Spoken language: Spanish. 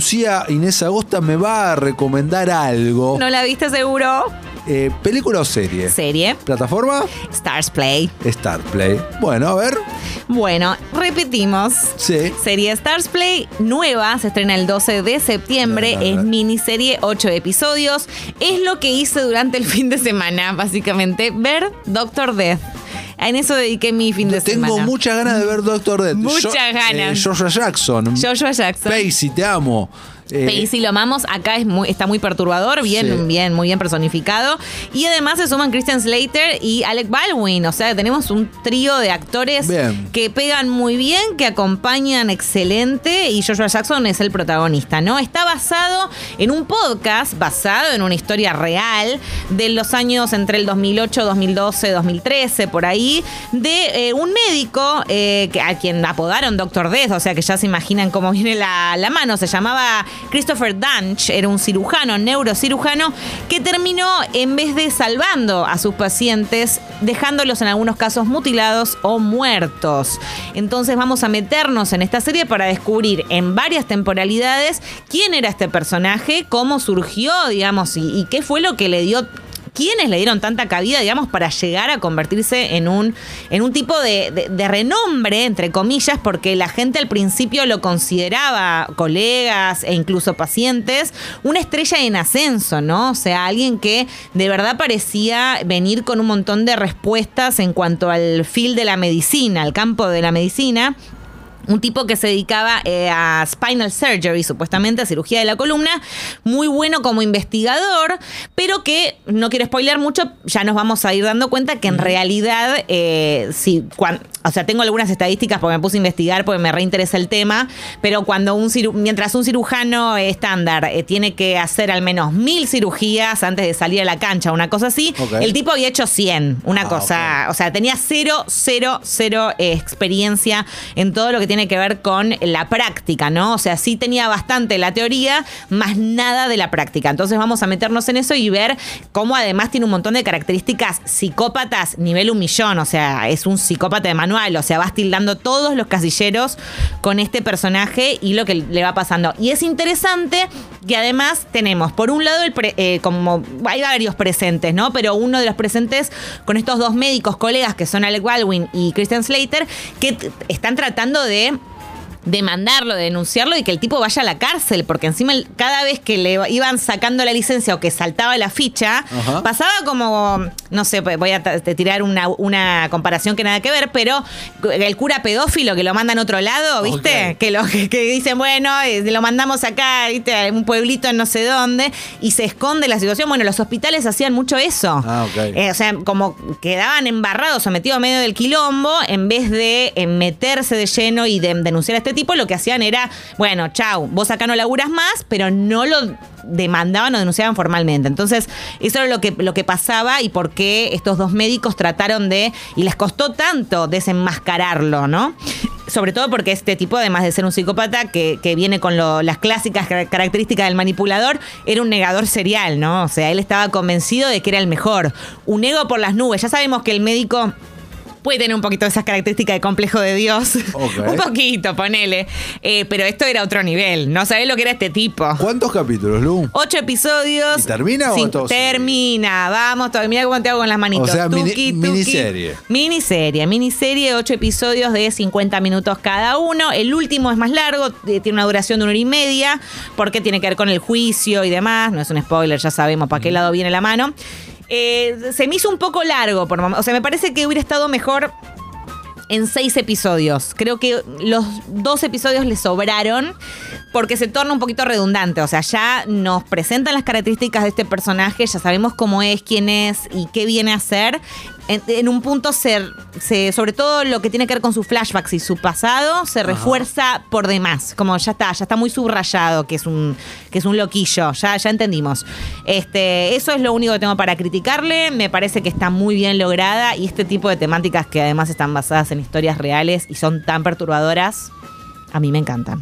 Lucía Inés Agosta me va a recomendar algo. ¿No la viste seguro? Eh, ¿Película o serie? Serie. ¿Plataforma? Stars Play. Star Play. Bueno, a ver. Bueno, repetimos. Sí. Serie Stars Play nueva, se estrena el 12 de septiembre, es miniserie, 8 episodios. Es lo que hice durante el fin de semana, básicamente, ver Doctor Death. En eso dediqué mi fin de Tengo semana. muchas ganas de ver Doctor Death. Muchas ganas. eh, Joshua Jackson. Joshua Jackson. Pacey, te amo. Eh, Pacey lo amamos, acá es muy, está muy perturbador, bien, Sí. bien, muy bien personificado. Y además se suman Christian Slater y Alec Baldwin. O sea, tenemos un trío de actores Bien. que pegan muy bien, que acompañan excelente. Y Joshua Jackson es el protagonista, ¿no? Está basado en un podcast, basado en una historia real de los años entre el 2008, 2012, 2013, por ahí, de eh, un médico eh, que, a quien apodaron Doctor Death, o sea que ya se imaginan cómo viene la, la mano. Se llamaba Christopher Dunch, era un cirujano, neurocirujano, que terminó, en vez de salvando a sus pacientes, dejándolos en algunos casos mutilados o muertos. Entonces vamos a meternos en esta serie para descubrir en varias temporalidades quién era este personaje, cómo surgió, digamos, y, y qué fue lo que le dio ¿Quiénes le dieron tanta cabida, digamos, para llegar a convertirse en un, en un tipo de, de- de renombre, entre comillas, porque la gente al principio lo consideraba, colegas e incluso pacientes, una estrella en ascenso, ¿no? O sea, alguien que de verdad parecía venir con un montón de respuestas en cuanto al fil de la medicina, al campo de la medicina. Un tipo que se dedicaba eh, a spinal surgery, supuestamente a cirugía de la columna, muy bueno como investigador, pero que no quiero spoilear mucho, ya nos vamos a ir dando cuenta que en realidad, eh, cuan- o sea, tengo algunas estadísticas porque me puse a investigar porque me reinteresa el tema, pero cuando un ciru- mientras un cirujano estándar eh, tiene que hacer al menos mil cirugías antes de salir a la cancha, una cosa así, el tipo había hecho 100, una Ah, cosa, o sea, tenía cero, cero, cero experiencia en todo lo que tiene que ver con la práctica, ¿no? O sea, sí tenía bastante la teoría, más nada de la práctica. Entonces vamos a meternos en eso y ver cómo además tiene un montón de características psicópatas nivel un millón, o sea, es un psicópata de manual, o sea, vas tildando todos los casilleros con este personaje y lo que le va pasando. Y es interesante que además tenemos, por un lado, el pre- eh, como hay varios presentes, ¿no? Pero uno de los presentes con estos dos médicos colegas que son Alec Baldwin y Christian Slater, que están tratando de demandarlo, de denunciarlo y que el tipo vaya a la cárcel, porque encima el- cada vez que le iban sacando la licencia o que saltaba la ficha, Ajá. pasaba como, no sé, pues voy a tirar una, una comparación que nada que ver, pero el cura pedófilo que lo mandan a otro lado, ¿viste? Que, lo, que, dicen, bueno, eh, lo mandamos acá, ¿viste? A un pueblito en no sé dónde, y se esconde la situación. Bueno, los hospitales hacían mucho eso. Ah, ok. Eh, o sea, como quedaban embarrados o metidos a medio del quilombo, en vez de eh, meterse de lleno y de denunciar a este tipo, lo que hacían era, bueno, chau, vos acá no laburas más, pero no lo demandaban o denunciaban formalmente. Entonces, eso era lo que, lo que pasaba y por qué estos dos médicos trataron de, y les costó tanto desenmascararlo, ¿no? Sobre todo porque este tipo, además de ser un psicópata que, que viene con las clásicas car- características del manipulador, era un negador serial, ¿no? O sea, él estaba convencido de que era el mejor. Un ego por las nubes. Ya sabemos que el médico puede tener un poquito de esas características de complejo de Dios. Un poquito, ponele. Eh, pero esto era otro nivel. No sabés lo que era este tipo. ¿Cuántos capítulos, Lu? Ocho episodios. ¿Y termina o todo sigue? Termina. Vamos, todavía mira cómo te hago con las manitos. O sea, mini- Tuki, tuki. miniserie. Miniserie. Miniserie, ocho episodios de 50 minutos cada uno. El último es más largo, eh, tiene una duración de una hora y media, porque tiene que ver con el juicio y demás. No es un spoiler, ya sabemos para qué lado viene la mano. Eh, se me hizo un poco largo, por o sea, me parece que hubiera estado mejor en seis episodios. Creo que los dos episodios le sobraron porque se torna un poquito redundante. O sea, ya nos presentan las características de este personaje, ya sabemos cómo es, quién es y qué viene a hacer. En, en un punto, se, se- sobre todo lo que tiene que ver con sus flashbacks y su pasado, se refuerza por demás. Como ya está, ya está muy subrayado que es un, que es un loquillo. Ya, ya entendimos. Este, eso es lo único que tengo para criticarle. Me parece que está muy bien lograda y este tipo de temáticas que además están basadas en historias reales y son tan perturbadoras, a mí me encantan.